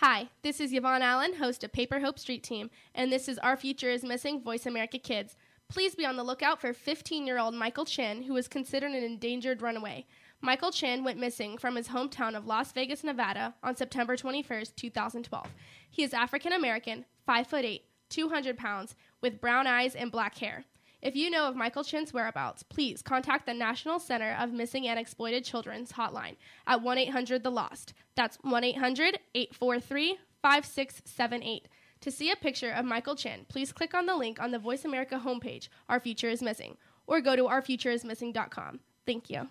Hi, this is Yvonne Allen, host of Paper Hope Street Team, and this is Our Future is Missing Voice America Kids. Please be on the lookout for 15 year old Michael Chin, who is considered an endangered runaway. Michael Chin went missing from his hometown of Las Vegas, Nevada on September 21, 2012. He is African American, 5 foot 8, 200 pounds, with brown eyes and black hair. If you know of Michael Chin's whereabouts, please contact the National Center of Missing and Exploited Children's hotline at 1 800 The Lost. That's 1 800 843 5678. To see a picture of Michael Chin, please click on the link on the Voice America homepage, Our Future is Missing, or go to ourfutureismissing.com. Thank you.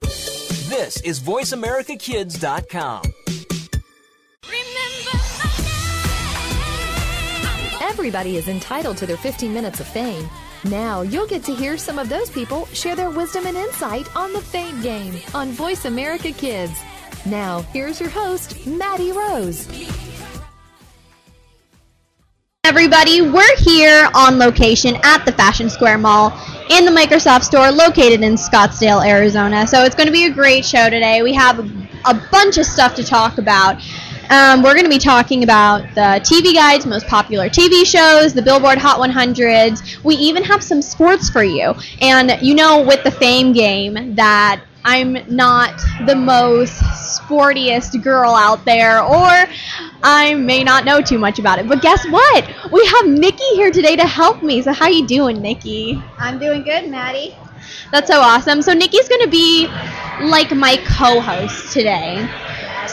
This is VoiceAmericaKids.com. Everybody is entitled to their 15 minutes of fame. Now you'll get to hear some of those people share their wisdom and insight on the Fame Game on Voice America Kids. Now, here's your host, Maddie Rose. Everybody, we're here on location at the Fashion Square Mall in the Microsoft store located in Scottsdale, Arizona. So it's going to be a great show today. We have a bunch of stuff to talk about. Um, we're going to be talking about the TV guides, most popular TV shows, the Billboard Hot 100s. We even have some sports for you. And you know, with the fame game, that I'm not the most sportiest girl out there, or I may not know too much about it. But guess what? We have Nikki here today to help me. So how you doing, Nikki? I'm doing good, Maddie. That's so awesome. So Nikki's going to be like my co-host today.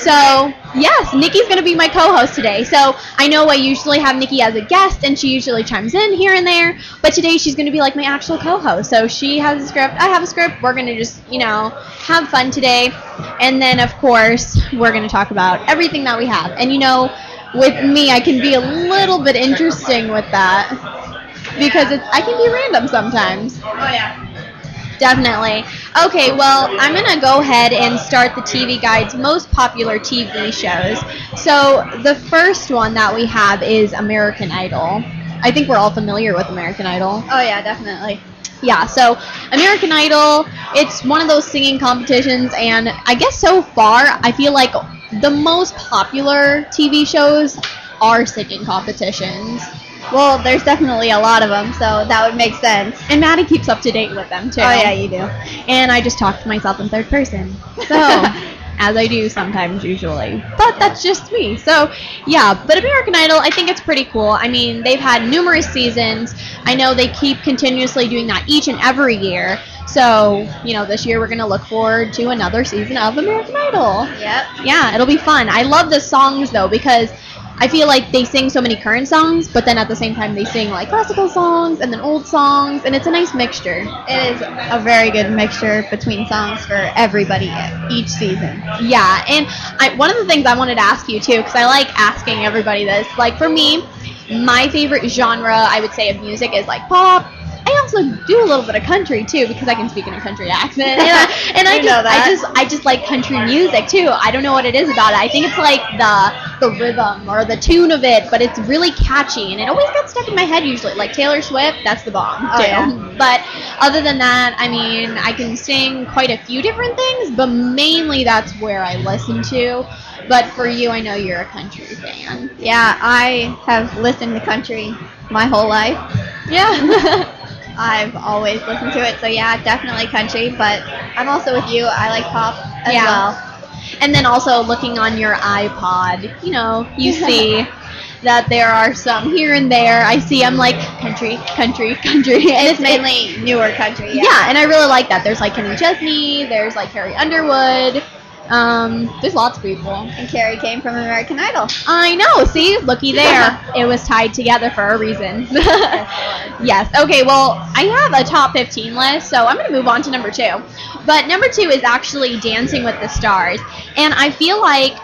So, yes, Nikki's going to be my co-host today. So, I know I usually have Nikki as a guest and she usually chimes in here and there, but today she's going to be like my actual co-host. So, she has a script, I have a script. We're going to just, you know, have fun today. And then of course, we're going to talk about everything that we have. And you know, with me, I can be a little bit interesting with that because it's I can be random sometimes. Oh yeah. Definitely. Okay, well, I'm going to go ahead and start the TV Guide's most popular TV shows. So, the first one that we have is American Idol. I think we're all familiar with American Idol. Oh yeah, definitely. Yeah, so American Idol, it's one of those singing competitions, and I guess so far, I feel like the most popular TV shows are singing competitions. Well, there's definitely a lot of them, so that would make sense. And Maddie keeps up to date with them, too. Oh yeah, you do. And I just talk to myself in third person. So, as I do sometimes, usually. But that's just me. So, yeah. But American Idol, I think it's pretty cool. I mean, they've had numerous seasons. I know they keep continuously doing that each and every year. So, you know, this year we're going to look forward to another season of American Idol. Yep. Yeah, it'll be fun. I love the songs, though, because I feel like they sing so many current songs, but then at the same time they sing like classical songs and then old songs, and it's a nice mixture. It is a very good mixture between songs for everybody each season. Yeah, and I, one of the things I wanted to ask you too, because I like asking everybody this. Like for me, my favorite genre, I would say, of music is like pop. I also do a little bit of country too because I can speak in a country accent, and I, and I just, know that. I just, I just like country music too. I don't know what it is about it. I think it's like the the rhythm or the tune of it, but it's really catchy, and it always gets stuck in my head. Usually, like Taylor Swift, that's the bomb Oh, too. yeah. But other than that, I mean, I can sing quite a few different things, but mainly that's where I listen to. But for you, I know you're a country fan. Yeah, I have listened to country my whole life. Yeah. I've always listened to it, so yeah, definitely country. But I'm also with you. I like pop as Yeah. well. And then also looking on your iPod, you know, you see that there are some here and there. I see I'm like country, country, country. And It's mainly newer country. yeah. Yeah. and I really like that. There's like Kenny Chesney, there's like Carrie Underwood. Um, there's lots of people. And Carrie came from American Idol. I know. See, looky there. it was tied together for a reason. yes. Okay. Well, I have a top 15 list, so I'm going to move on to number two. But number two is actually Dancing with the Stars, and I feel like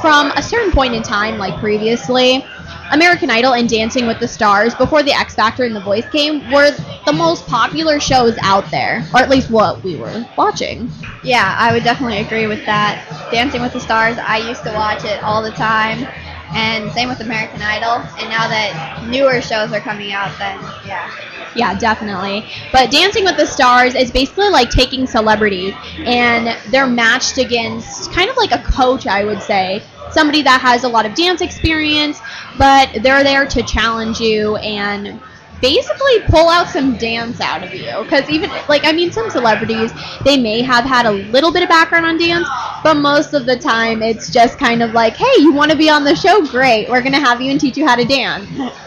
from a certain point in time, like previously, American Idol and Dancing with the Stars, before the X Factor and The Voice came, were the most popular shows out there, or at least what we were watching. Yeah, I would definitely agree with that. Dancing with the Stars, I used to watch it all the time. And same with American Idol. And now that newer shows are coming out, then yeah. Yeah, definitely. But Dancing with the Stars is basically like taking celebrities and they're matched against kind of like a coach, I would say, somebody that has a lot of dance experience, but they're there to challenge you and basically pull out some dance out of you. Because even like i mean some celebrities they may have had a little bit of background on dance but most of the time it's just kind of like hey you want to be on the show? Great we're going to have you and teach you how to dance.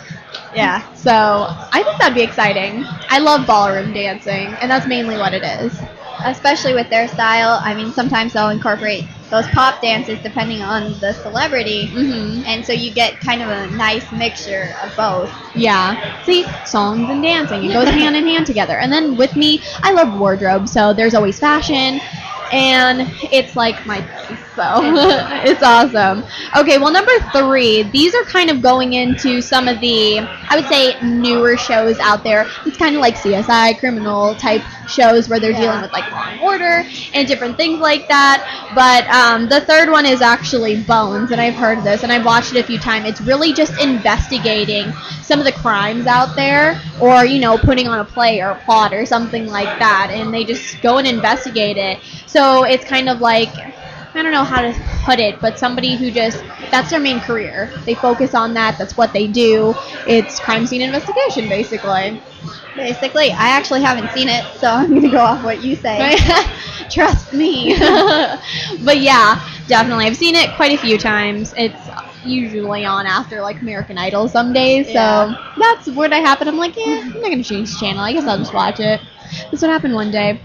Yeah. So i think that'd be exciting. I love ballroom dancing and that's mainly what it is especially with their style. I mean, sometimes they'll incorporate those pop dances depending on the celebrity, mm-hmm. and so you get kind of a nice mixture of both. Yeah. See, songs and dancing, it goes hand in hand together. And then with me, I love wardrobe, so there's always fashion, and it's like my so it's awesome. Okay, well, number three, these are kind of going into some of the, I would say, newer shows out there. It's kind of like CSI, criminal type shows where they're Yeah. dealing with like Law and Order and different things like that. But um, the third one is actually Bones, and I've heard this and I've watched it a few times. It's really just investigating some of the crimes out there, or you know, putting on a play or a plot or something like that, and they just go and investigate it. So it's kind of like I don't know how to put it, but somebody who just that's their main career. They focus on that. That's what they do. It's crime scene investigation, basically. Basically, I actually haven't seen it, so I'm gonna go off what you say. Trust me. but yeah, definitely. I've seen it quite a few times. It's usually on after like American Idol some days, Yeah. so that's what I happen. I'm like, yeah, I'm not gonna change the channel. I guess I'll just watch it. That's what happened one day.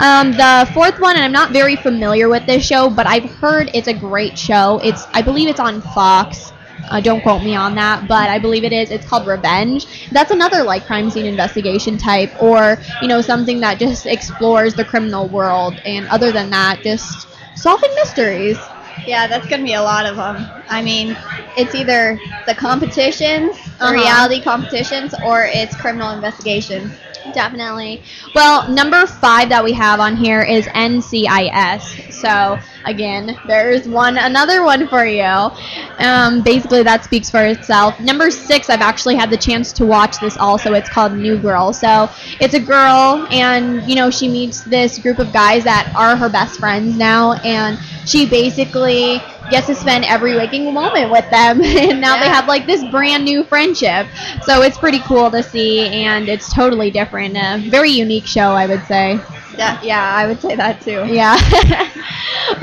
Um, the fourth one, and I'm not very familiar with this show, but I've heard it's a great show. It's I believe it's on Fox. Uh, don't quote me on that, but I believe it is. It's called Revenge. That's another like crime scene investigation type, or you know something that just explores the criminal world. And other than that, just solving mysteries. Yeah, that's gonna be a lot of them. I mean, it's either the competitions, Uh-huh. reality competitions, or it's criminal investigations. Definitely. Well, number five that we have on here is NCIS. So again, there's one, another one for you. Um, basically, that speaks for itself. Number six, I've actually had the chance to watch this also. It's called New Girl. So it's a girl, and you know she meets this group of guys that are her best friends now, and she basically gets to spend every waking moment with them. And now they have like this brand new friendship. So it's pretty cool to see and it's totally different. A very unique show i would say Yeah, yeah, I would say that too. yeah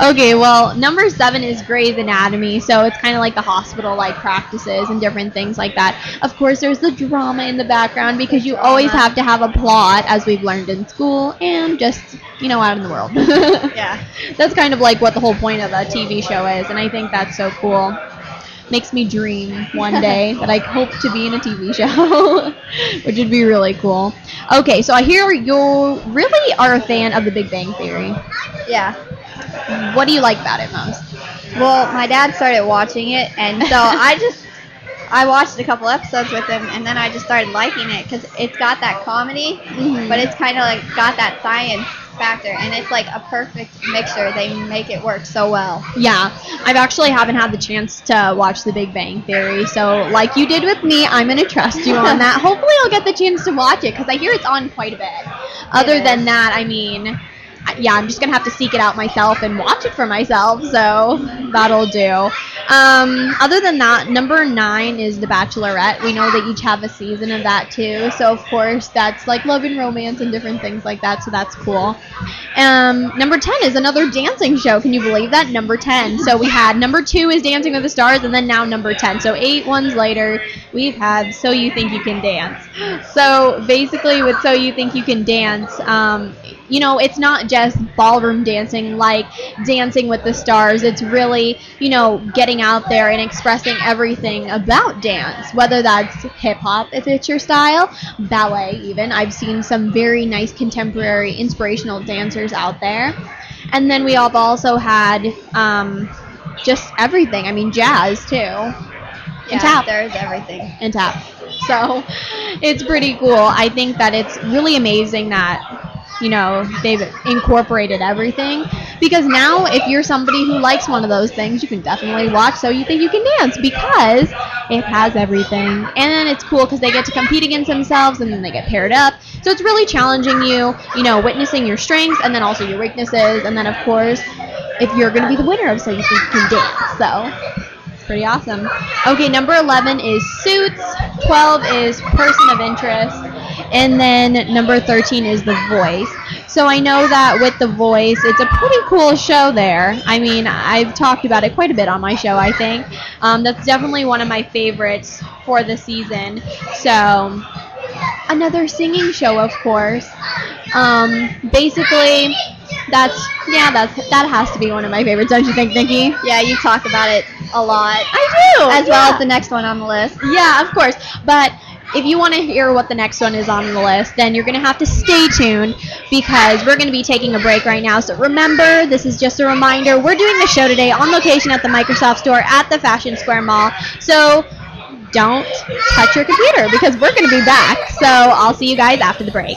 okay well number seven is Grey's Anatomy so it's kind of like the hospital like practices and different things like that of course there's the drama in the background because you always have to have a plot as we've learned in school and just you know out in the world Yeah. that's kind of like what the whole point of a TV show is, and I think that's so cool. Makes me dream one day that I hope to be in a TV show, which would be really cool. Okay, so I hear you really are a fan of The Big Bang Theory. Yeah. What do you like about it most? Well, my dad started watching it, and so I just I watched a couple episodes with him, and then I just started liking it because it's got that comedy, Mhm. but it's kind of like got that science factor, and it's like a perfect mixture. They make it work so well. Yeah, I've actually haven't had the chance to watch The Big Bang Theory, so like you did with me, I'm gonna trust you on that. Hopefully, I'll get the chance to watch it because I hear it's on quite a bit. Other than that, I mean, yeah, I'm just gonna have to seek it out myself and watch it for myself. So that'll do. Um, other than that, number nine is The Bachelorette. We know they each have a season of that too, so of course that's like love and romance and different things like that. So that's cool. Um, number 10 is another dancing show. Can you believe that? Number 10. So we had number 2 is Dancing with the Stars, and then now number 10. So eight ones later, we've had So You Think You Can Dance. So basically, with So You Think You Can Dance, um, you know, it's not just ballroom dancing like Dancing with the Stars. It's really, you know, getting out there and expressing everything about dance, whether that's hip hop, if it's your style, ballet, even. I've seen some very nice contemporary inspirational dancers out there. And then we have also had um, just everything. I mean, jazz too. Yeah, and tap there's everything. and tap. So it's pretty cool. I think that it's really amazing that you know they've incorporated everything. Because now if you're somebody who likes one of those things you can definitely watch so you think you can dance because it has everything. And then it's cool because they get to compete against themselves and then they get paired up. So it's really challenging you you know witnessing your strengths and then also your weaknesses. And then of course if you're going to be the winner of so you think you can dance. So Pretty awesome. Okay, number 11 is Suits, 12 is Person of Interest, and then number 13 is The Voice. So I know that with The Voice, it's a pretty cool show there. I mean, I've talked about it quite a bit on my show, I think. Um, that's definitely one of my favorites for the season. So, another singing show, of course. Um, basically, that's yeah, that's that has to be one of my favorites, don't you think, Nikki? Yeah, you talk about it a lot. I do, As well as the next one on the list. Yeah, of course. But if you want to hear what the next one is on the list, then you're going to have to stay tuned because we're going to be taking a break right now. So remember, this is just a reminder. We're doing the show today on location at the Microsoft Store at the Fashion Square Mall. So don't touch your computer because we're going to be back. So I'll see you guys after the break.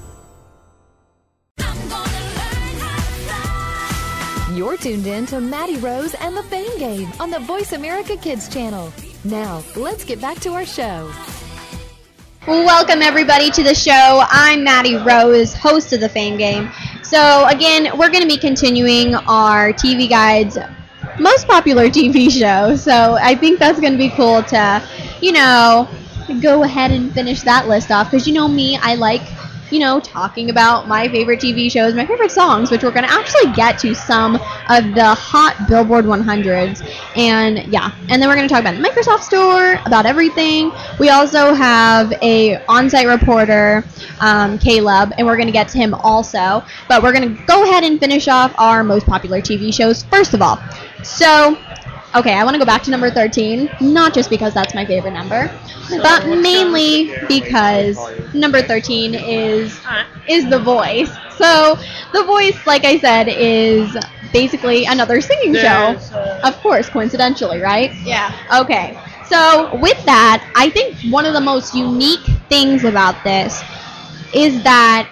You're tuned in to Maddie Rose and the Fame Game on the Voice America Kids channel. Now, let's get back to our show. Welcome everybody to the show. I'm Maddie Rose, host of the Fame Game. So again, we're going to be continuing our TV Guide's most popular TV show. So I think that's going to be cool to, you know, go ahead and finish that list off because you know me, I like you know, talking about my favorite TV shows, my favorite songs, which we're going to actually get to some of the hot Billboard 100s. And yeah, and then we're going to talk about the Microsoft Store, about everything. We also have a on-site reporter, um, Kaleb, and we're going to get to him also. But we're going to go ahead and finish off our most popular TV shows first of all. So, okay, I want to go back to number 13, not just because that's my favorite number, but mainly because number 13 is uh. is The Voice. So, The Voice, like I said, is basically another singing show. Of course, coincidentally, right? Yeah. Okay. So, with that, I think one of the most unique things about this is that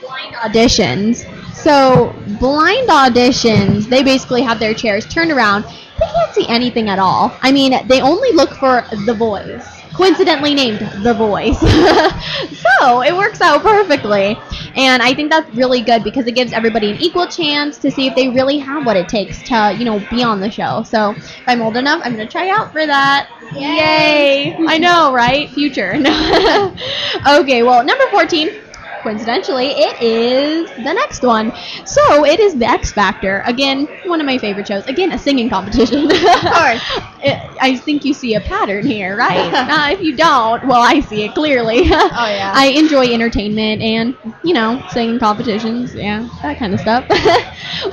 blind auditions. So, blind auditions, they basically have their chairs turned around. They can't see anything at all. I mean, they only look for the voice. Coincidentally named The Voice. so, it works out perfectly. And I think that's really good because it gives everybody an equal chance to see if they really have what it takes to, you know, be on the show. So, if I'm old enough, I'm going to try out for that. Yay! I know, right? Future. okay, well, number 14 coincidentally, it is the next one. So it is the X Factor. Again, one of my favorite shows. Again, a singing competition. of course. I think you see a pattern here, right? uh, if you don't, well, I see it clearly. Oh, yeah. I enjoy entertainment and, you know, singing competitions. Yeah, that kind of stuff.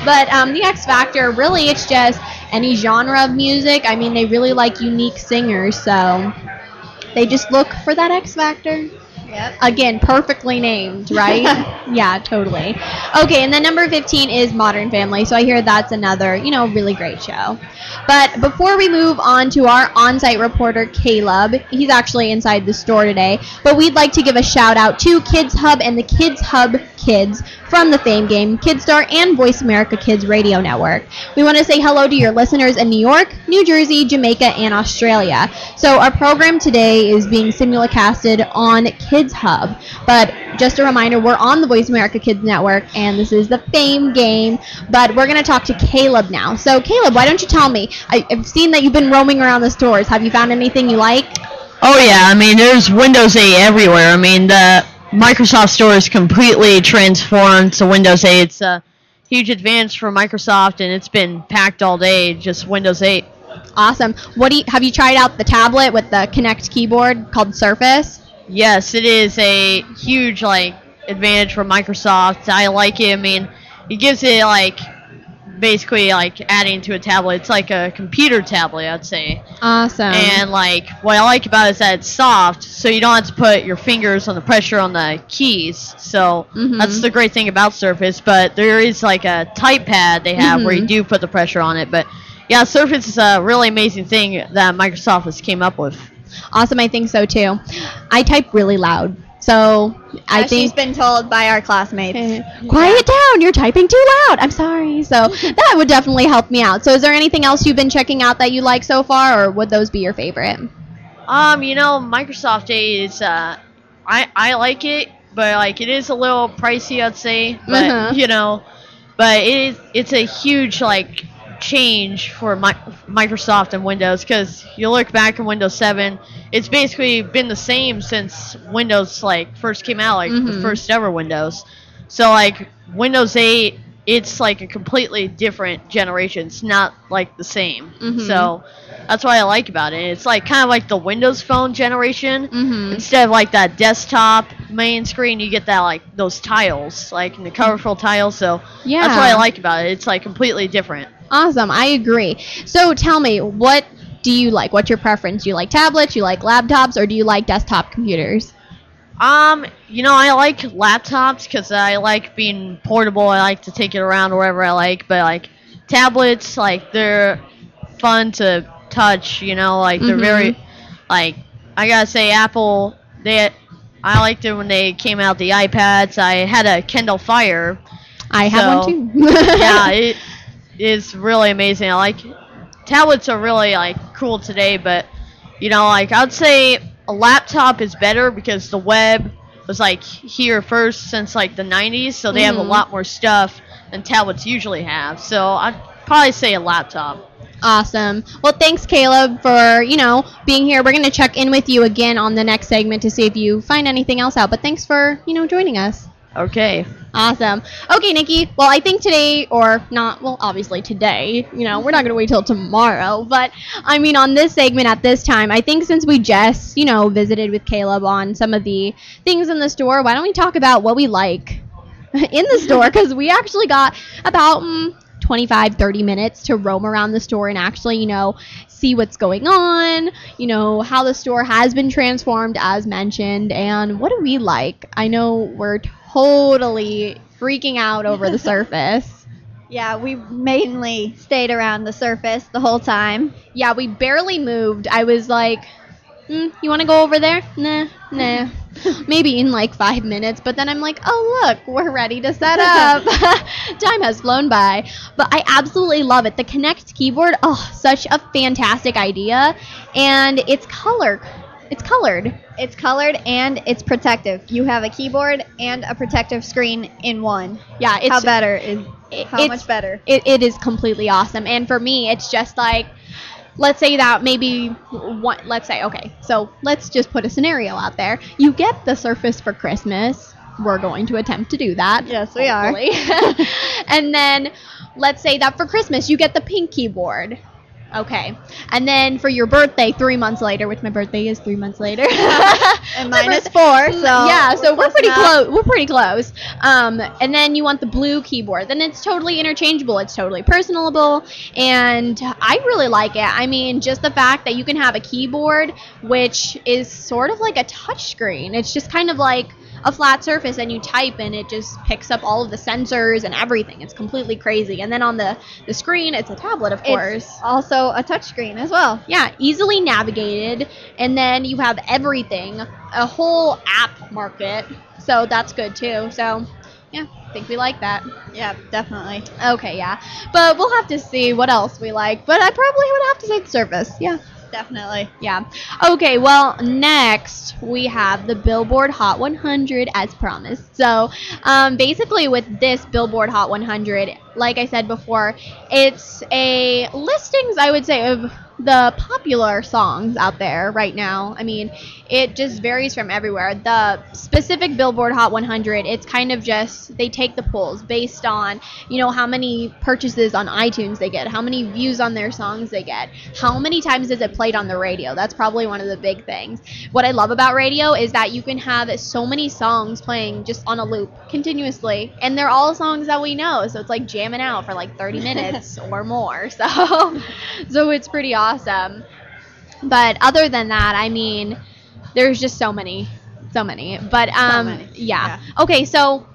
but um, the X Factor, really, it's just any genre of music. I mean, they really like unique singers, so they just look for that X Factor. Yep. Again, perfectly named, right? yeah, totally. Okay, and then number 15 is Modern Family. So I hear that's another, you know, really great show. But before we move on to our on site reporter, Kaleb, he's actually inside the store today. But we'd like to give a shout out to Kids Hub and the Kids Hub Kids from the Fame Game, Kidstar, and Voice America Kids Radio Network. We want to say hello to your listeners in New York, New Jersey, Jamaica, and Australia. So our program today is being simulcasted on Kids Hub. But just a reminder, we're on the Voice America Kids Network, and this is the Fame Game. But we're going to talk to Kaleb now. So Kaleb, why don't you tell me? I, I've seen that you've been roaming around the stores. Have you found anything you like? Oh yeah, I mean there's Windows 8 everywhere. I mean the Microsoft Store is completely transformed to Windows 8. It's a huge advance for Microsoft, and it's been packed all day. Just Windows 8. Awesome. What do you, have you tried out the tablet with the Connect keyboard called Surface? Yes, it is a huge like advantage for Microsoft. I like it. I mean, it gives it like basically like adding to a tablet. It's like a computer tablet, I'd say. Awesome. And like what I like about it is that it's soft, so you don't have to put your fingers on the pressure on the keys. So Mhm. that's the great thing about Surface. But there is like a type pad they have where you Mhm. do put the pressure on it. But yeah, Surface is a really amazing thing that Microsoft has came up with. Awesome, I think so too. I type really loud, so I As think. she's been told by our classmates. Quiet down! You're typing too loud. I'm sorry. So that would definitely help me out. So is there anything else you've been checking out that you like so far, or would those be your favorite? Um, you know, Microsoft 8 is uh I I like it, but like it is a little pricey, I'd say. But Uh-huh. you know, but it is it's a huge like change for Mi- Microsoft and Windows because you look back in Windows 7, it's basically been the same since Windows like first came out, like the Mhm. first ever Windows. So like Windows 8, it's like a completely different generation. It's not like the same. Mhm. So that's what I like about it. It's like kind of like the Windows Phone generation. Mm-hmm. Instead of like that desktop main screen, you get that like those tiles, like the colorful tiles. So Yeah. that's what I like about it. It's like completely different. Awesome. I agree. So tell me, what do you like? What's your preference? Do you like tablets? You like laptops, or do you like desktop computers? Um, you know, I like laptops because I like being portable. I like to take it around wherever I like. But like tablets, like they're fun to touch. You know, like they're Mhm. very, like I gotta say, Apple. They, I liked it when they came out the iPads. I had a Kindle Fire. I have one too. yeah, it is really amazing. I like tablets are really like cool today, but you know, like I'd say a laptop is better because the web was like here first since like the 90s, so they have a Mhm. lot more stuff than tablets usually have. So I'd probably say a laptop. Awesome. Well, thanks, Kaleb, for you know being here. We're gonna check in with you again on the next segment to see if you find anything else out. But thanks for you know joining us. Okay. Awesome. Okay, Nikki. Well, I think today, or not, well, obviously today, you know, we're not going to wait till tomorrow, but I mean, on this segment at this time, I think since we just, you know, visited with Kaleb on some of the things in the store, why don't we talk about what we like in the store? Because we actually got about mm, 25, 30 minutes to roam around the store and actually, you know, see what's going on, you know, how the store has been transformed, as mentioned, and what do we like? I know we're totally freaking out over the surface. Yeah, we mainly stayed around the surface the whole time. Yeah, we barely moved. I was like, mm, you want to go over there? Nah, nah. Maybe in like five minutes, but then I'm like, oh, look, we're ready to set up. Time has flown by. But I absolutely love it. The Connect keyboard, oh, such a fantastic idea. And it's color. It's colored. It's colored and it's protective. You have a keyboard and a protective screen in one. Yeah, it's How better is it- how much better? It, it is completely awesome. And for me, it's just like, let's say that maybe one, let's say, okay, so let's just put a scenario out there. You get the Surface for Christmas. we're going to attempt to do that. Yes, we are. and then let's say that for Christmas you get the pink keyboard. Okay. And then for your birthday, three months later, which my birthday is three months later. And mine is four, so yeah, so we're pretty close. We're pretty close. Um, and then you want the blue keyboard. Then it's totally interchangeable. It's totally personable, and I really like it. I mean, just the fact that you can have a keyboard which is sort of like a touch screen. It's just kind of like a flat surface and you type and it just picks up all of the sensors and everything. It's completely crazy. And then on the, the screen, it's a tablet, of course. It's also a touchscreen as well. Yeah, easily navigated, and then you have everything, a whole app market. So that's good too. So, yeah, I think we like that. Yeah, definitely. Okay, yeah, but we'll have to see what else we like. But I probably would have to say the Surface. Yeah, Definitely. yeah. Okay, well, next we have the Billboard Hot 100 as promised. So, um, basically, with this Billboard Hot 100, like I said before, it's a listings, I would say, of the popular songs out there right now. I mean, it just varies from everywhere. The specific Billboard Hot 100, it's kind of just they take the polls based on, you know, how many purchases on iTunes they get, how many views on their songs they get, how many times is it played on the radio. That's probably one of the big things. What I love about radio is that you can have so many songs playing just on a loop continuously, and they're all songs that we know. So it's like jamming out for like 30 minutes or more. So, so it's pretty awesome. But other than that, I mean, there's just so many, so many. But um, many. Yeah. Okay, so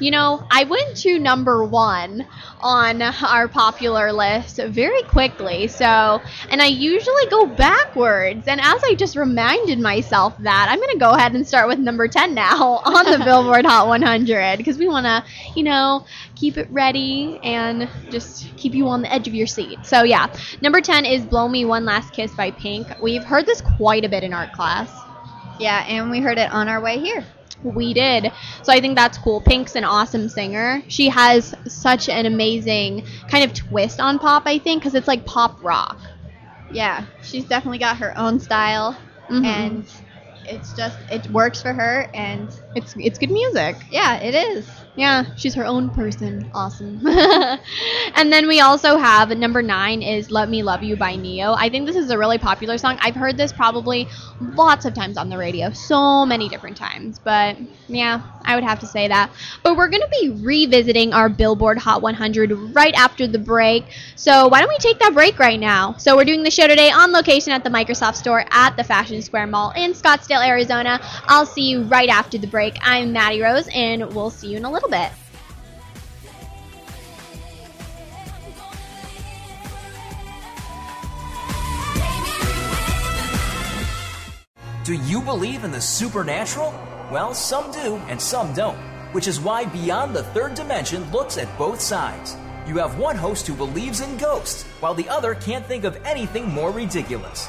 you know, I went to number one on our popular list very quickly. So, and I usually go backwards. And as I just reminded myself that, I'm going to go ahead and start with number 10 now on the Billboard Hot 100 because we want to, you know, keep it ready and just keep you on the edge of your seat. So, yeah, number 10 is Blow Me One Last Kiss by Pink. We've heard this quite a bit in art class. Yeah, and we heard it on our way here. We did. So I think that's cool. Pink's an awesome singer. She has such an amazing kind of twist on pop, I think, because it's like pop rock. Yeah, she's definitely got her own style, Mhm. and it's just it works for her. And It's it's good music. yeah, it is. Yeah, she's her own person. Awesome. and then we also have number nine is Let Me Love You by Ne-Yo. I think this is a really popular song. I've heard this probably lots of times on the radio, so many different times. But yeah, I would have to say that. But we're going to be revisiting our Billboard Hot 100 right after the break. So why don't we take that break right now? So we're doing the show today on location at the Microsoft Store at the Fashion Square Mall in Scottsdale, Arizona. I'll see you right after the break. I'm Maddie Rose, and we'll see you in a little bit. Do you believe in the supernatural? Well, some do and some don't, which is why Beyond the Third Dimension looks at both sides. You have one host who believes in ghosts, while the other can't think of anything more ridiculous.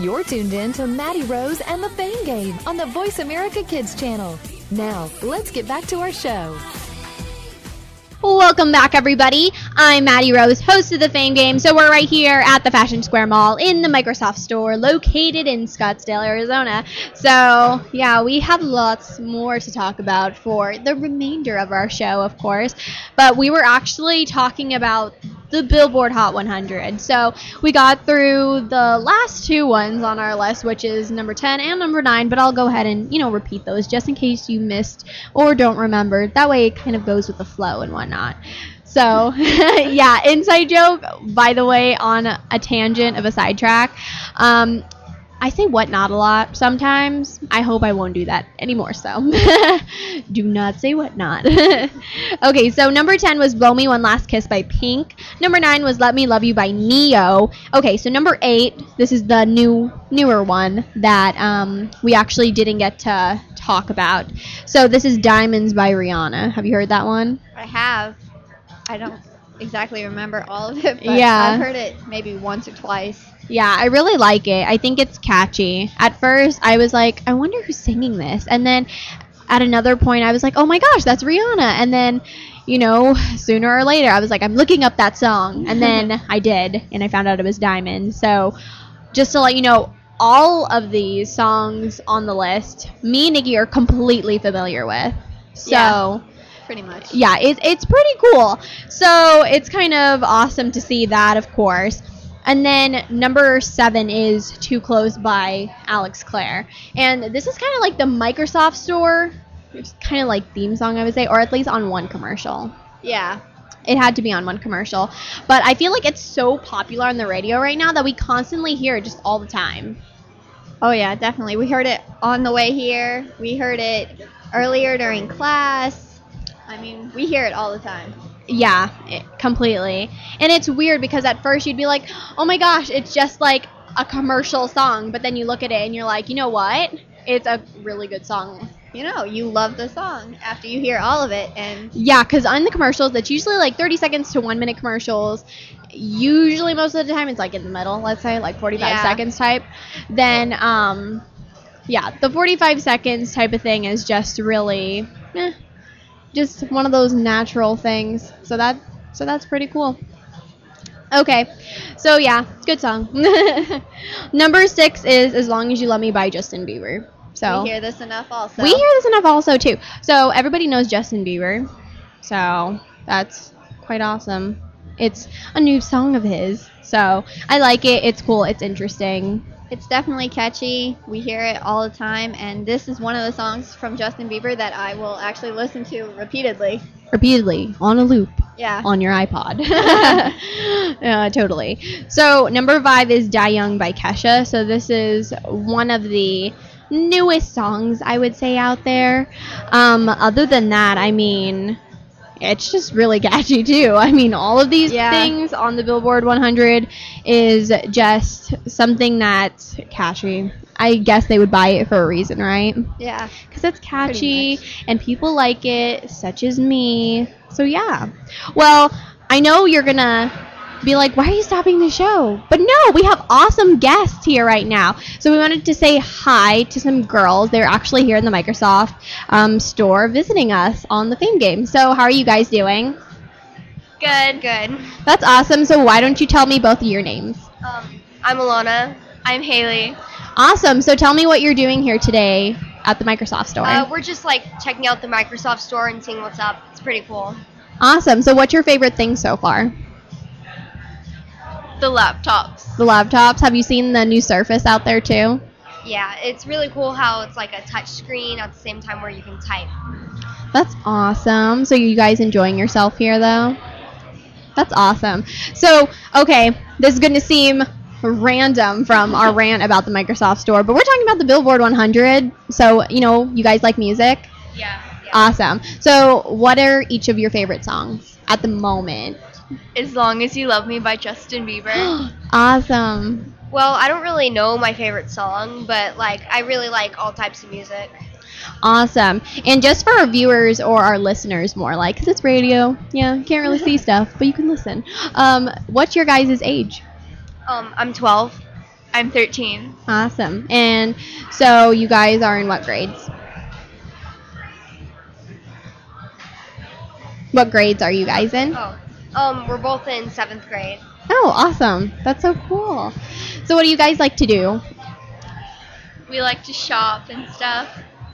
You're tuned in to Maddie Rose and the Fame Game on the Voice America Kids channel. Now, let's get back to our show. Welcome back, everybody. I'm Maddie Rose, host of the Fame Game. So we're right here at the Fashion Square Mall in the Microsoft Store, located in Scottsdale, Arizona. So yeah, we have lots more to talk about for the remainder of our show, of course. But we were actually talking about the Billboard Hot 100. So we got through the last two ones on our list, which is number 10 and number 9, but I'll go ahead and, you know, repeat those just in case you missed or don't remember. That way it kind of goes with the flow and whatnot. So, yeah, inside joke, by the way, on a tangent of a sidetrack. Um, I say what not a lot sometimes. I hope I won't do that anymore, so. do not say what not. okay, so number 10 was Blow Me One Last Kiss by Pink. Number 9 was Let Me Love You by Ne-Yo. Okay, so number 8, this is the new newer one that um, we actually didn't get to talk about. So this is Diamonds by Rihanna. Have you heard that one? I have. I don't exactly remember all of it, but Yeah. I've heard it maybe once or twice. Yeah, I really like it. I think it's catchy. At first, I was like, I wonder who's singing this. And then at another point, I was like, oh my gosh, that's Rihanna. And then, you know, sooner or later, I was like, I'm looking up that song. And then I did, and I found out it was Diamond. So just to let you know, all of these songs on the list, me and Nikki are completely familiar with. So. Yeah. Pretty much. Yeah, it, it's pretty cool. So it's kind of awesome to see that, of course. And then number seven is Too Close by Alex Clare. And this is kind of like the Microsoft Store, it's kind of like theme song, I would say, or at least on one commercial. Yeah. It had to be on one commercial. But I feel like it's so popular on the radio right now that we constantly hear it just all the time. Oh yeah, definitely. We heard it on the way here. We heard it earlier during class. I mean, we hear it all the time. Yeah, it, completely. And it's weird because at first you'd be like, oh my gosh, it's just like a commercial song. But then you look at it and you're like, you know what? It's a really good song. You know, you love the song after you hear all of it, and Yeah, because on the commercials, that's usually like 30 seconds to one minute commercials. Usually, most of the time, it's like in the middle, let's say, like 45 Yeah. seconds type. Then, um, yeah, the 45 seconds type of thing is just really, eh, just one of those natural things. So that, so that's pretty cool. Okay, so yeah, good song. Number six is "As Long as You Love Me" by Justin Bieber. So we hear this enough also. we hear this enough also too. So everybody knows Justin Bieber. So that's quite awesome. It's a new song of his. So I like it. It's cool. It's interesting. It's definitely catchy. We hear it all the time, and this is one of the songs from Justin Bieber that I will actually listen to repeatedly. Repeatedly on a loop Yeah. on your iPod. uh, totally. So number five is Die Young by Kesha. So this is one of the newest songs I would say out there. Um, other than that, I mean, it's just really catchy too. I mean, all of these Yeah. things on the Billboard 100 is just something that's catchy. I guess they would buy it for a reason, right? Yeah. because it's catchy and people like it, such as me. So yeah. Well, I know you're gonna be like, why are you stopping the show? But no, we have awesome guests here right now. So we wanted to say hi to some girls. They're actually here in the Microsoft um, store visiting us on the Fame Game. So how are you guys doing? Good. Good. That's awesome. So why don't you tell me both of your names? Um, I'm Alana. I'm Haley. Awesome. So tell me what you're doing here today at the Microsoft store. Uh, we're just like checking out the Microsoft store and seeing what's up. It's pretty cool. awesome. So what's your favorite thing so far? The laptops. The laptops. Have you seen the new Surface out there too? Yeah, it's really cool how it's like a touch screen at the same time where you can type. That's awesome. So you guys enjoying yourself here though? That's awesome. So, okay, this is going to seem random from our rant about the Microsoft Store, but we're talking about the Billboard 100. So, you know, you guys like music? Yeah. Awesome. So, what are each of your favorite songs at the moment? As Long as You Love Me by Justin Bieber. Awesome. Well, I don't really know my favorite song, but like I really like all types of music. Awesome. And just for our viewers or our listeners more, like, because it's radio, yeah, you can't really see stuff, but you can listen. Um, what's your guys' age? Um, I'm 12. I'm 13. Awesome. And so you guys are in what grades? What grades are you guys in? Oh, um, we're both in seventh grade. Oh, awesome. That's so cool. So what do you guys like to do? We like to shop and stuff.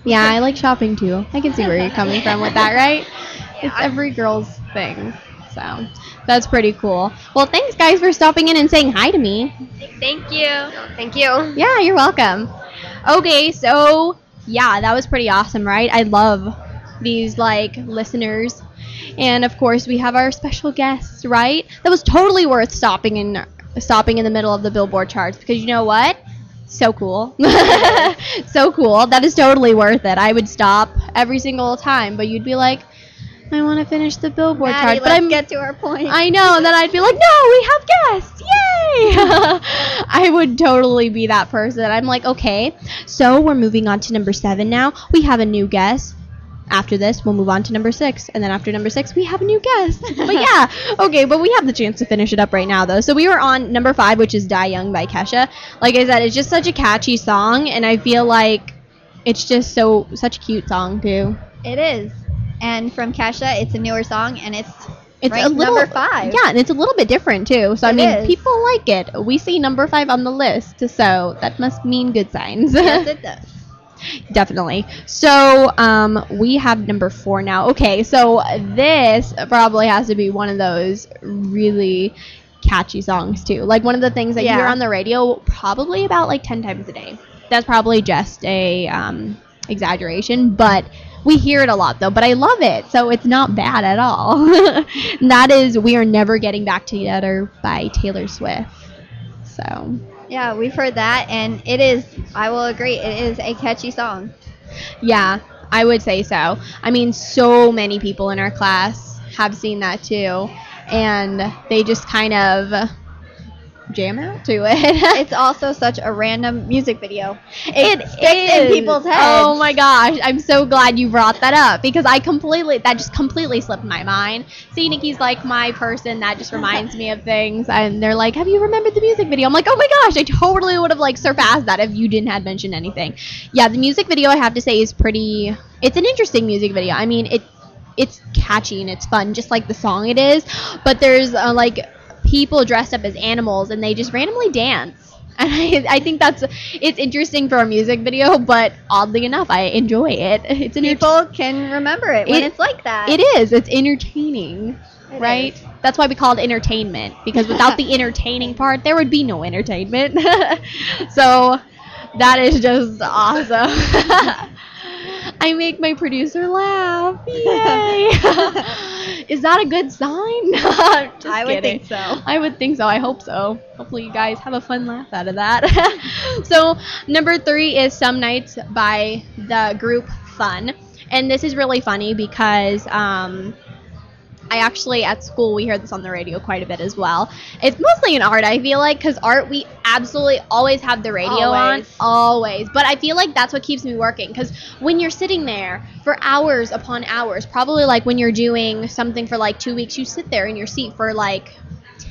Yeah, I like shopping too. I can see where you're coming from with that, right? It's every girl's thing. So that's pretty cool. Well, thanks guys for stopping in and saying hi to me. Thank you. Thank you. Yeah, you're welcome. Okay, so yeah, that was pretty awesome, right? I love these like listeners. And of course, we have our special guests, right? That was totally worth stopping in stopping in the middle of the Billboard charts because you know what? So cool. so cool. That is totally worth it. I would stop every single time, but you'd be like, I want to finish the Billboard Maddie, chart, but I'm get to our point. I know, and then I'd be like, no, we have guests, yay! I would totally be that person. I'm like, okay, so we're moving on to number seven now. We have a new guest. After this, we'll move on to number six, and then after number six, we have a new guest. but yeah, okay, but we have the chance to finish it up right now, though. So we were on number five, which is "Die Young" by Kesha. Like I said, it's just such a catchy song, and I feel like it's just so such a cute song too. It is. And from Kesha, it's a newer song, and it's It's ranked a little number five. Yeah, and it's a little bit different too. So I mean, is. people like it. We see number five on the list, so that must mean good signs. yes, it does. Definitely. So um, we have number four now. Okay, so this probably has to be one of those really catchy songs too. Like one of the things that you hear on the radio probably about like ten times a day. That's probably just a um, exaggeration, but we hear it a lot though. But I love it, so it's not bad at all. And that is "We Are Never Getting Back Together" by Taylor Swift. So Yeah, we've heard that, and it is. I will agree. It is a catchy song. Yeah, I would say so. I mean, so many people in our class have seen that too, and they just kind of jam out to it. It's also such a random music video. It sticks in people's heads. Oh my gosh, I'm so glad you brought that up because I completely that just completely slipped my mind. See, Nikki's like my person that just reminds me of things, and they're like, "Have you remembered the music video?" I'm like, "Oh my gosh, I totally would have like surpassed that if you didn't had mentioned anything." Yeah, the music video I have to say is pretty. It's an interesting music video. I mean, it it's catchy and it's fun, just like the song it is. But there's uh, like people dressed up as animals and they just randomly dance. And I, I think that's it's interesting for a music video, but oddly enough, I enjoy it. It's an People can remember it when It- it's like that. it is. It's entertaining, It right? is. That's why we call it entertainment because without the entertaining part, there would be no entertainment. so that is just awesome. I make my producer laugh. Yay! Is that a good sign? I would kidding. think so. I would think so. I hope so. Hopefully, you guys have a fun laugh out of that. so, number three is Some Nights by the group Fun. And this is really funny because um, I actually, at school, we hear this on the radio quite a bit as well. It's mostly in art, I feel like, because art, we absolutely always have the radio Always. on. Always. But I feel like that's what keeps me working because when you're sitting there for hours upon hours, probably like when you're doing something for like two weeks, you sit there in your seat for like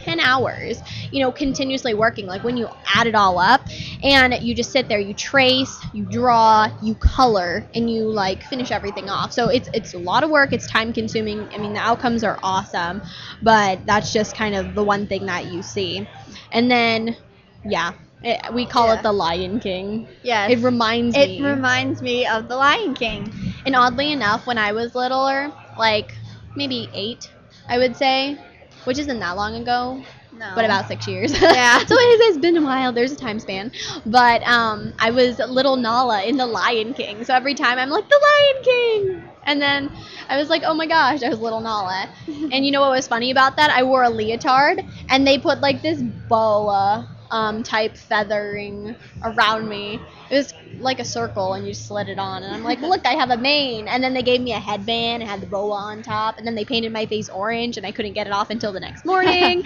10 hours, you know, continuously working. Like when you add it all up and you just sit there, you trace, you draw, you color, and you like finish everything off. So it's it's a lot of work, it's time consuming. I mean, the outcomes are awesome, but that's just kind of the one thing that you see. And then, yeah, it, we call Yeah. it the Lion King. Yes. It reminds It me. reminds me of The Lion King. And oddly enough, when I was littler, like maybe eight, I would say, which isn't that long ago, No. but about six years. Yeah. so it has been a while. There's a time span. But um, I was little Nala in The Lion King. So every time I'm like, The Lion King! And then I was like, oh my gosh, I was little Nala. and you know what was funny about that? I wore a leotard, and they put like this boa um, type feathering around me. It was like a circle, and you slid it on. And I'm like, look, I have a mane. And then they gave me a headband and had the boa on top. And then they painted my face orange, and I couldn't get it off until the next morning.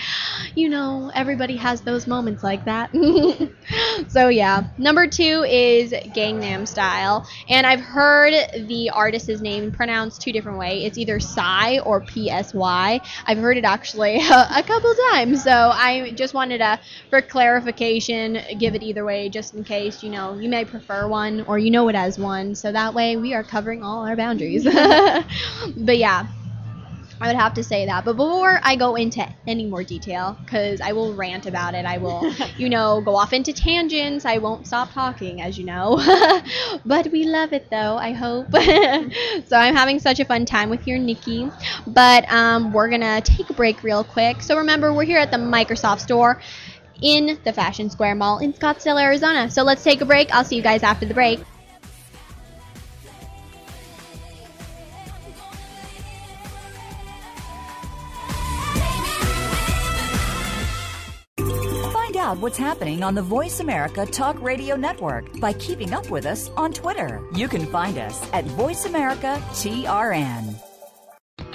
you know, everybody has those moments like that. so yeah, number two is Gangnam Style, and I've heard the artist's name pronounced two different ways. It's either Psy or P S Y. I've heard it actually a couple times, so I just wanted to, for clarification, give it either way, just in case you know you may prefer one or you know it as one. So that way we are covering all our boundaries. but yeah. I would have to say that. But before I go into any more detail, because I will rant about it, I will, you know, go off into tangents. I won't stop talking, as you know. but we love it, though, I hope. so I'm having such a fun time with your Nikki. But um, we're going to take a break real quick. So remember, we're here at the Microsoft store in the Fashion Square Mall in Scottsdale, Arizona. So let's take a break. I'll see you guys after the break. Find out what's happening on the Voice America Talk Radio Network by keeping up with us on Twitter. You can find us at Voice America TRN.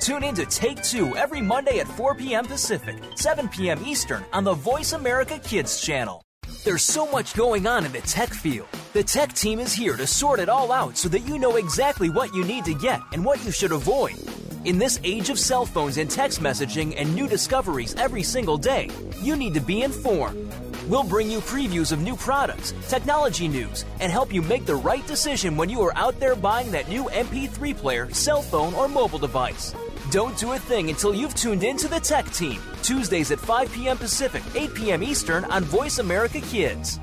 Tune in to Take Two every Monday at 4 p.m. Pacific, 7 p.m. Eastern on the Voice America Kids channel. There's so much going on in the tech field. The tech team is here to sort it all out so that you know exactly what you need to get and what you should avoid. In this age of cell phones and text messaging and new discoveries every single day, you need to be informed. We'll bring you previews of new products, technology news, and help you make the right decision when you are out there buying that new MP3 player, cell phone, or mobile device. Don't do a thing until you've tuned into the Tech Team, Tuesdays at 5 p.m. Pacific, 8 p.m. Eastern on Voice America Kids.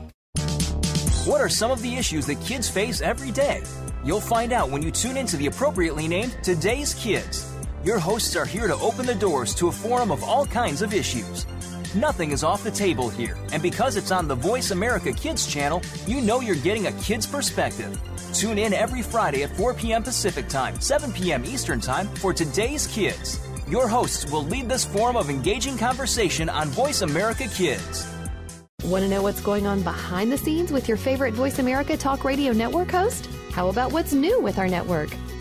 What are some of the issues that kids face every day? You'll find out when you tune into the appropriately named Today's Kids. Your hosts are here to open the doors to a forum of all kinds of issues. Nothing is off the table here, and because it's on the Voice America Kids channel, you know you're getting a kid's perspective. Tune in every Friday at 4 p.m. Pacific Time, 7 p.m. Eastern Time for Today's Kids. Your hosts will lead this forum of engaging conversation on Voice America Kids. Want to know what's going on behind the scenes with your favorite Voice America Talk Radio Network host? How about what's new with our network?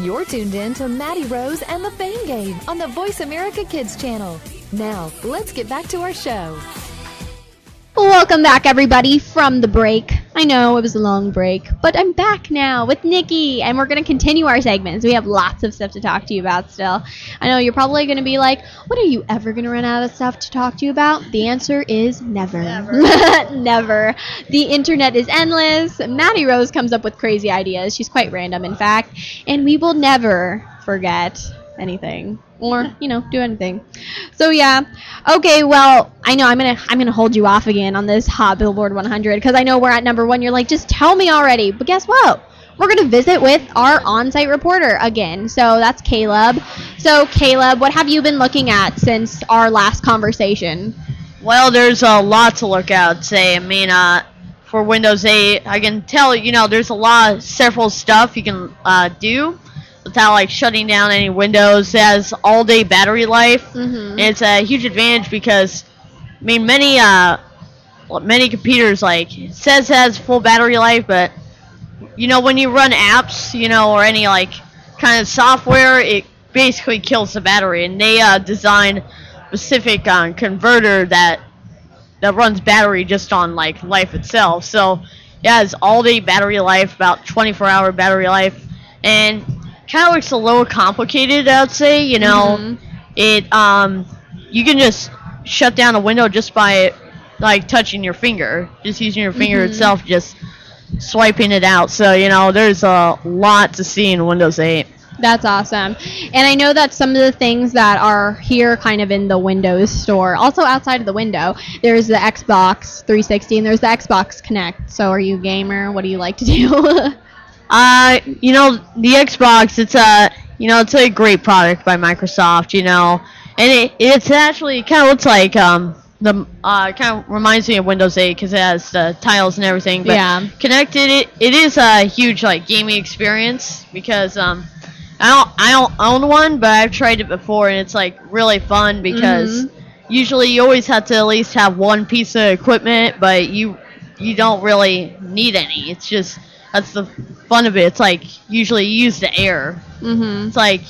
You're tuned in to Maddie Rose and the Fame Game on the Voice America Kids channel. Now, let's get back to our show. Welcome back, everybody, from the break. I know it was a long break, but I'm back now with Nikki, and we're going to continue our segments. We have lots of stuff to talk to you about still. I know you're probably going to be like, What are you ever going to run out of stuff to talk to you about? The answer is never. Never. never. The internet is endless. Maddie Rose comes up with crazy ideas. She's quite random, in fact, and we will never forget anything or you know do anything. So yeah. Okay well i know i'm gonna i'm gonna hold you off again on this hot billboard 100 because i know we're at number one. You're like just tell me already. But guess what? We're to visit with our on-site reporter again. So that's Kaleb. So Kaleb what have you been looking at since our last conversation? Well, there's a lot to look at. Say, I mean, uh, for Windows 8, I can tell you know there's a lot, several stuff you can uh, do without like shutting down any Windows. It has all-day battery life. Mhm. It's a huge advantage because, I mean, many uh, many computers like it says it has full battery life, but you know when you run apps, you know, or any like kind of software, it basically kills the battery. And they uh, design specific uh, converter that that runs battery just on like life itself. So yeah, has all day battery life, about 24 hour battery life, and kind of looks a little complicated. I'd say, you know, Mhm. it um you can just shut down a window just by like touching your finger, just using your finger Mhm. itself, just swiping it out. So you know, there's a lot to see in Windows 8. That's awesome. And I know that some of the things that are here kind of in the Windows store, also outside of the window, there's the Xbox 360 and there's the Xbox Kinect. So are you a gamer? What do you like to do? Uh, you know, the Xbox, it's a, you know, it's a great product by Microsoft, you know, and it, it's actually kind of looks like, um, the, uh, kind of reminds me of Windows 8 because it has the tiles and everything, but Yeah. connected, it, it is a huge, like, gaming experience because, um, I don't, I don't own one, but I've tried it before and it's, like, really fun because Mhm. usually you always have to at least have one piece of equipment, but you, you don't really need any. It's just, that's the fun of it. It's like usually you use the air. mm-hmm. It's like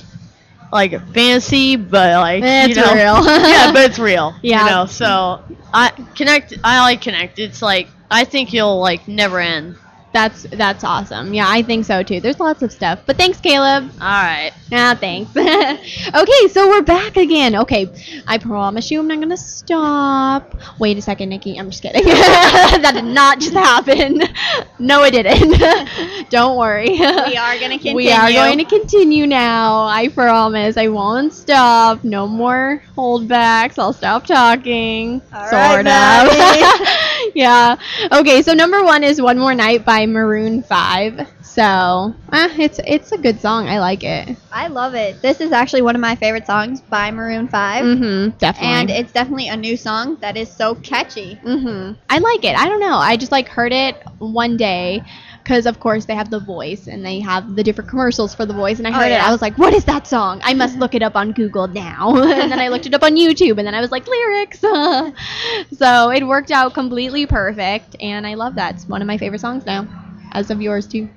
like fantasy, but like It's you know, real. yeah, but it's real. Yeah. You know, so I Kinect. I like Kinect. It's like I think you'll like never end. That's that's awesome. Yeah, I think so too. There's lots of stuff. But thanks, Kaleb. All right. Ah, thanks. okay, so we're back again. Okay, I promise you I'm not gonna stop. Wait a second, Nikki. I'm just kidding. that did not just happen. no, it didn't. Don't worry. We are gonna continue. We are going to continue now. I promise. I won't stop. No more holdbacks. I'll stop talking. All sort right, of. yeah. Okay. So number one is "One More Night" by Maroon Five. So eh, it's it's a good song. I like it. I love it. This is actually one of my favorite songs by Maroon 5. Mm-hmm. Definitely. And it's definitely a new song that is so catchy. Mm-hmm. I like it. I don't know. I just like heard it one day because of course they have the voice and they have the different commercials for the voice and I Oh, heard it. I was like, what is that song? I must look it up on Google now. and then I looked it up on YouTube and then I was like, lyrics. so it worked out completely perfect and I love that. It's one of my favorite songs now. As of yours too.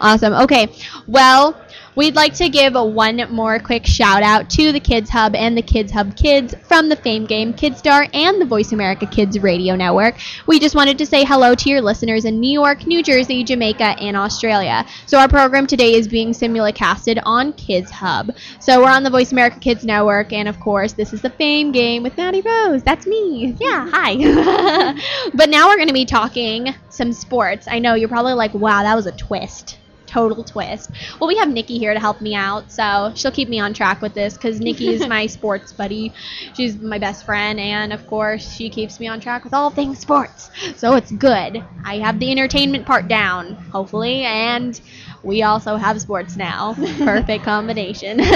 awesome. Okay. Well, we'd like to give one more quick shout out to the Kids Hub and the Kids Hub Kids from the Fame Game Kidstar and the Voice America Kids Radio Network. We just wanted to say hello to your listeners in New York, New Jersey, Jamaica, and Australia. So our program today is being simulcasted on Kids Hub. So we're on the Voice America Kids Network, and of course, this is the Fame Game with Maddie Rose. That's me. Yeah, hi. but now we're going to be talking some sports. I know you're probably like, wow, that was a twist total twist. Well, we have Nikki here to help me out, so she'll keep me on track with this because Nikki is my sports buddy. She's my best friend, and of course, she keeps me on track with all things sports. So it's good. I have the entertainment part down, hopefully, and we also have sports now. Perfect combination.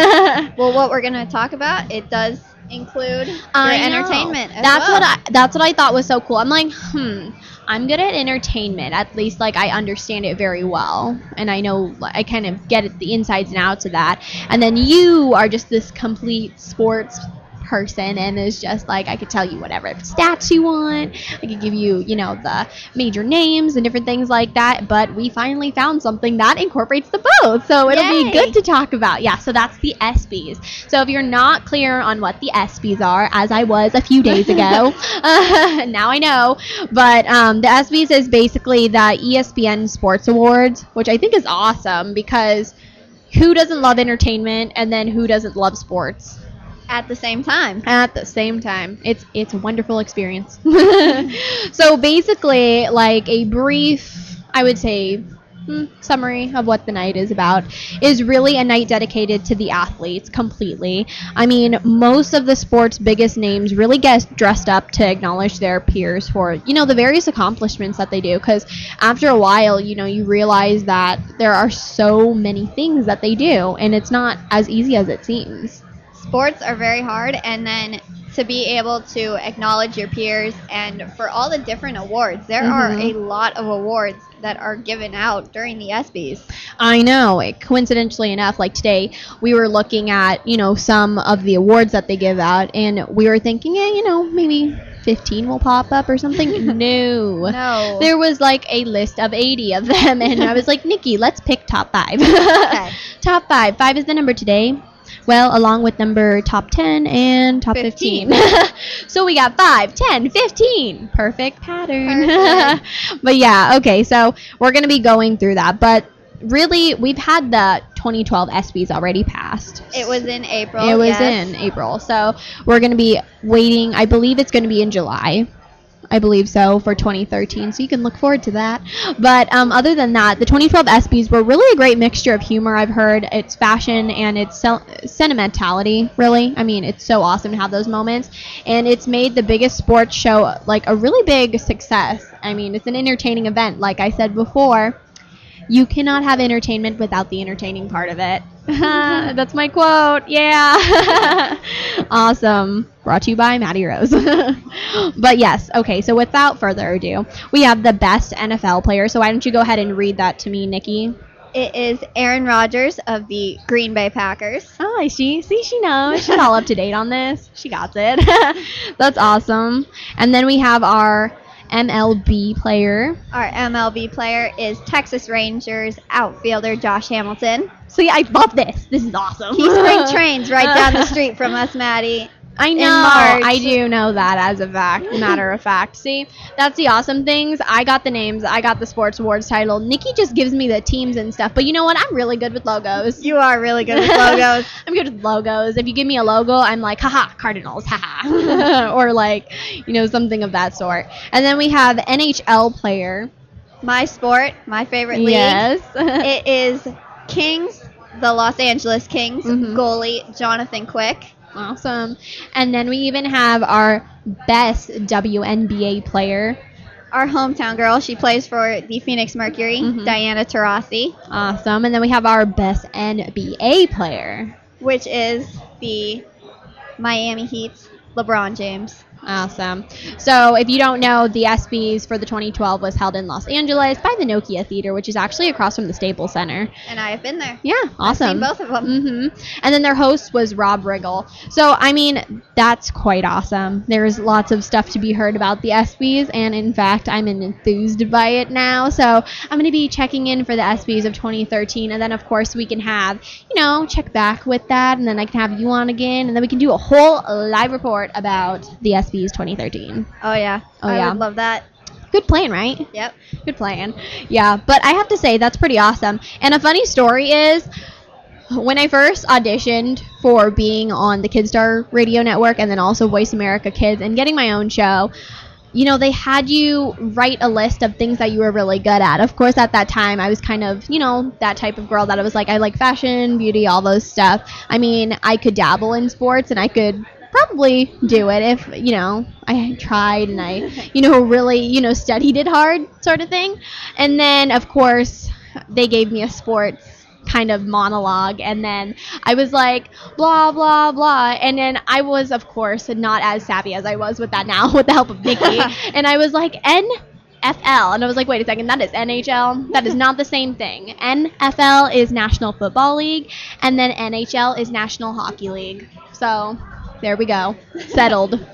Well, what we're going to talk about, it does include your I entertainment. as That's well. what I. That's what I thought was so cool. I'm like, hmm. I'm good at entertainment. At least, like, I understand it very well, and I know I kind of get the insides and outs of that. And then you are just this complete sports person and is just like I could tell you whatever stats you want. I could give you, you know, the major names and different things like that. But we finally found something that incorporates the both, so it'll Yay. be good to talk about. Yeah, so that's the ESPYS. So if you're not clear on what the ESPYS are, as I was a few days ago, uh, now I know. But um, the ESPYS is basically the ESPN Sports Awards, which I think is awesome because who doesn't love entertainment and then who doesn't love sports? At the same time. At the same time, it's it's a wonderful experience. so basically, like a brief, I would say, hmm, summary of what the night is about is really a night dedicated to the athletes completely. I mean, most of the sport's biggest names really get dressed up to acknowledge their peers for, you know, the various accomplishments that they do. Because after a while, you know, you realize that there are so many things that they do, and it's not as easy as it seems. Sports are very hard, and then to be able to acknowledge your peers and for all the different awards, there are Mhm. a lot of awards that are given out during the ESPYS. I know. Coincidentally enough, like today, we were looking at you know some of the awards that they give out, and we were thinking, yeah, you know, maybe 15 will pop up or something. no. No. There was like a list of 80 of them, and I was like, Nikki, let's pick top five. okay. top five. Five is the number today. Well, along with number top 10 and top 15. so we got 5, 10, 15. Perfect pattern. Perfect. but yeah, okay, so we're going to be going through that. But really, we've had the 2012 ESPYs already passed. It was in April. It was yes. in April. So we're going to be waiting. I believe it's going to be in July. I believe so for 2013. So you can look forward to that. But um, other than that, the 2012 ESPYs were really a great mixture of humor. I've heard it's fashion and it's sentimentality. Really, I mean, it's so awesome to have those moments, and it's made the biggest sports show like a really big success. I mean, it's an entertaining event, like I said before you cannot have entertainment without the entertaining part of it. That's my quote. Yeah. awesome. Brought to you by Maddie Rose. but yes, okay, so without further ado, we have the best NFL player. So why don't you go ahead and read that to me, Nikki? It is Aaron Rodgers of the Green Bay Packers. Oh, I see. See, she knows. She's all up to date on this. She got it. That's awesome. And then we have our MLB player. Our MLB player is Texas Rangers outfielder Josh Hamilton. See, I love this. This is awesome. He spring trains right down the street from us, Maddie. I know. I do know that as a fact. Matter of fact. See, that's the awesome things. I got the names. I got the sports awards title. Nikki just gives me the teams and stuff. But you know what? I'm really good with logos. You are really good with logos. I'm good with logos. If you give me a logo, I'm like, haha, Cardinals, haha, or like, you know, something of that sort. And then we have NHL player. My sport, my favorite league. Yes. it is Kings, the Los Angeles Kings Mhm. goalie Jonathan Quick. Awesome. And then we even have our best WNBA player. Our hometown girl, she plays for the Phoenix Mercury, Mhm. Diana Taurasi, Awesome. And then we have our best NBA player. which is the Miami Heat's LeBron James. Awesome. So, if you don't know, the ESPYs for the 2012 was held in Los Angeles by the Nokia Theater, which is actually across from the Staples Center. And I have been there. Yeah, I've awesome. seen both of them. hmm And then their host was Rob Riggle. So, I mean, that's quite awesome. There's lots of stuff to be heard about the ESPYs, and in fact, I'm enthused by it now. So, I'm going to be checking in for the ESPYs of 2013, and then, of course, we can have, you know, check back with that, and then I can have you on again, and then we can do a whole live report about the ESPYs 2013. Oh yeah. Oh, I yeah. would love that. Good plan, right? Yep. Good plan. Yeah, but I have to say that's pretty awesome. And a funny story is when I first auditioned for being on the Kidstar Radio Network and then also Voice America Kids and getting my own show, you know, they had you write a list of things that you were really good at. Of course, at that time, I was kind of, you know, that type of girl that I was like, I like fashion, beauty, all those stuff. I mean, I could dabble in sports and I could probably do it if, you know, I tried and I, you know, really, you know, studied it hard, sort of thing. And then, of course, they gave me a sports kind of monologue. And then I was like blah blah blah. And then I was of course not as savvy as I was with that now with the help of Nikki. And I was like NFL and I was like wait a second that is NHL that is not the same thing. NFL is National Football League and then NHL is National Hockey League. So There we go. Settled.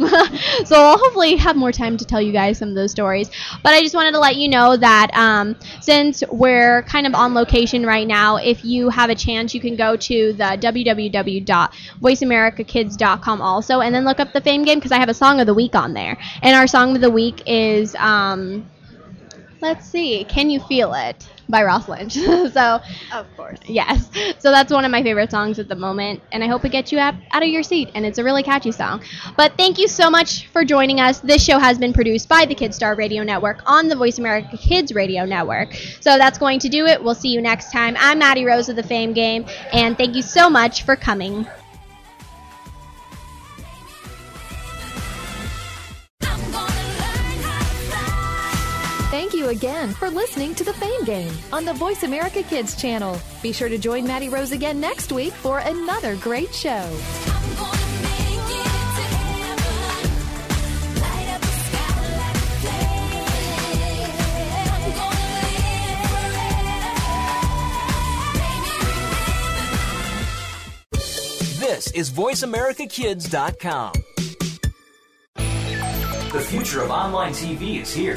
so I'll hopefully have more time to tell you guys some of those stories. But I just wanted to let you know that um, since we're kind of on location right now, if you have a chance, you can go to the www.voiceamericakids.com also and then look up the Fame game because I have a song of the week on there. And our song of the week is, um, let's see, Can You Feel It? By Ross Lynch. so, of course. Yes. So that's one of my favorite songs at the moment, and I hope it gets you out, out of your seat. And it's a really catchy song. But thank you so much for joining us. This show has been produced by the Kidstar Radio Network on the Voice America Kids Radio Network. So that's going to do it. We'll see you next time. I'm Maddie Rose of the Fame Game, and thank you so much for coming. Thank you again for listening to the Fame Game on the Voice America Kids channel. Be sure to join Maddie Rose again next week for another great show. This is VoiceAmericaKids.com. The future of online TV is here.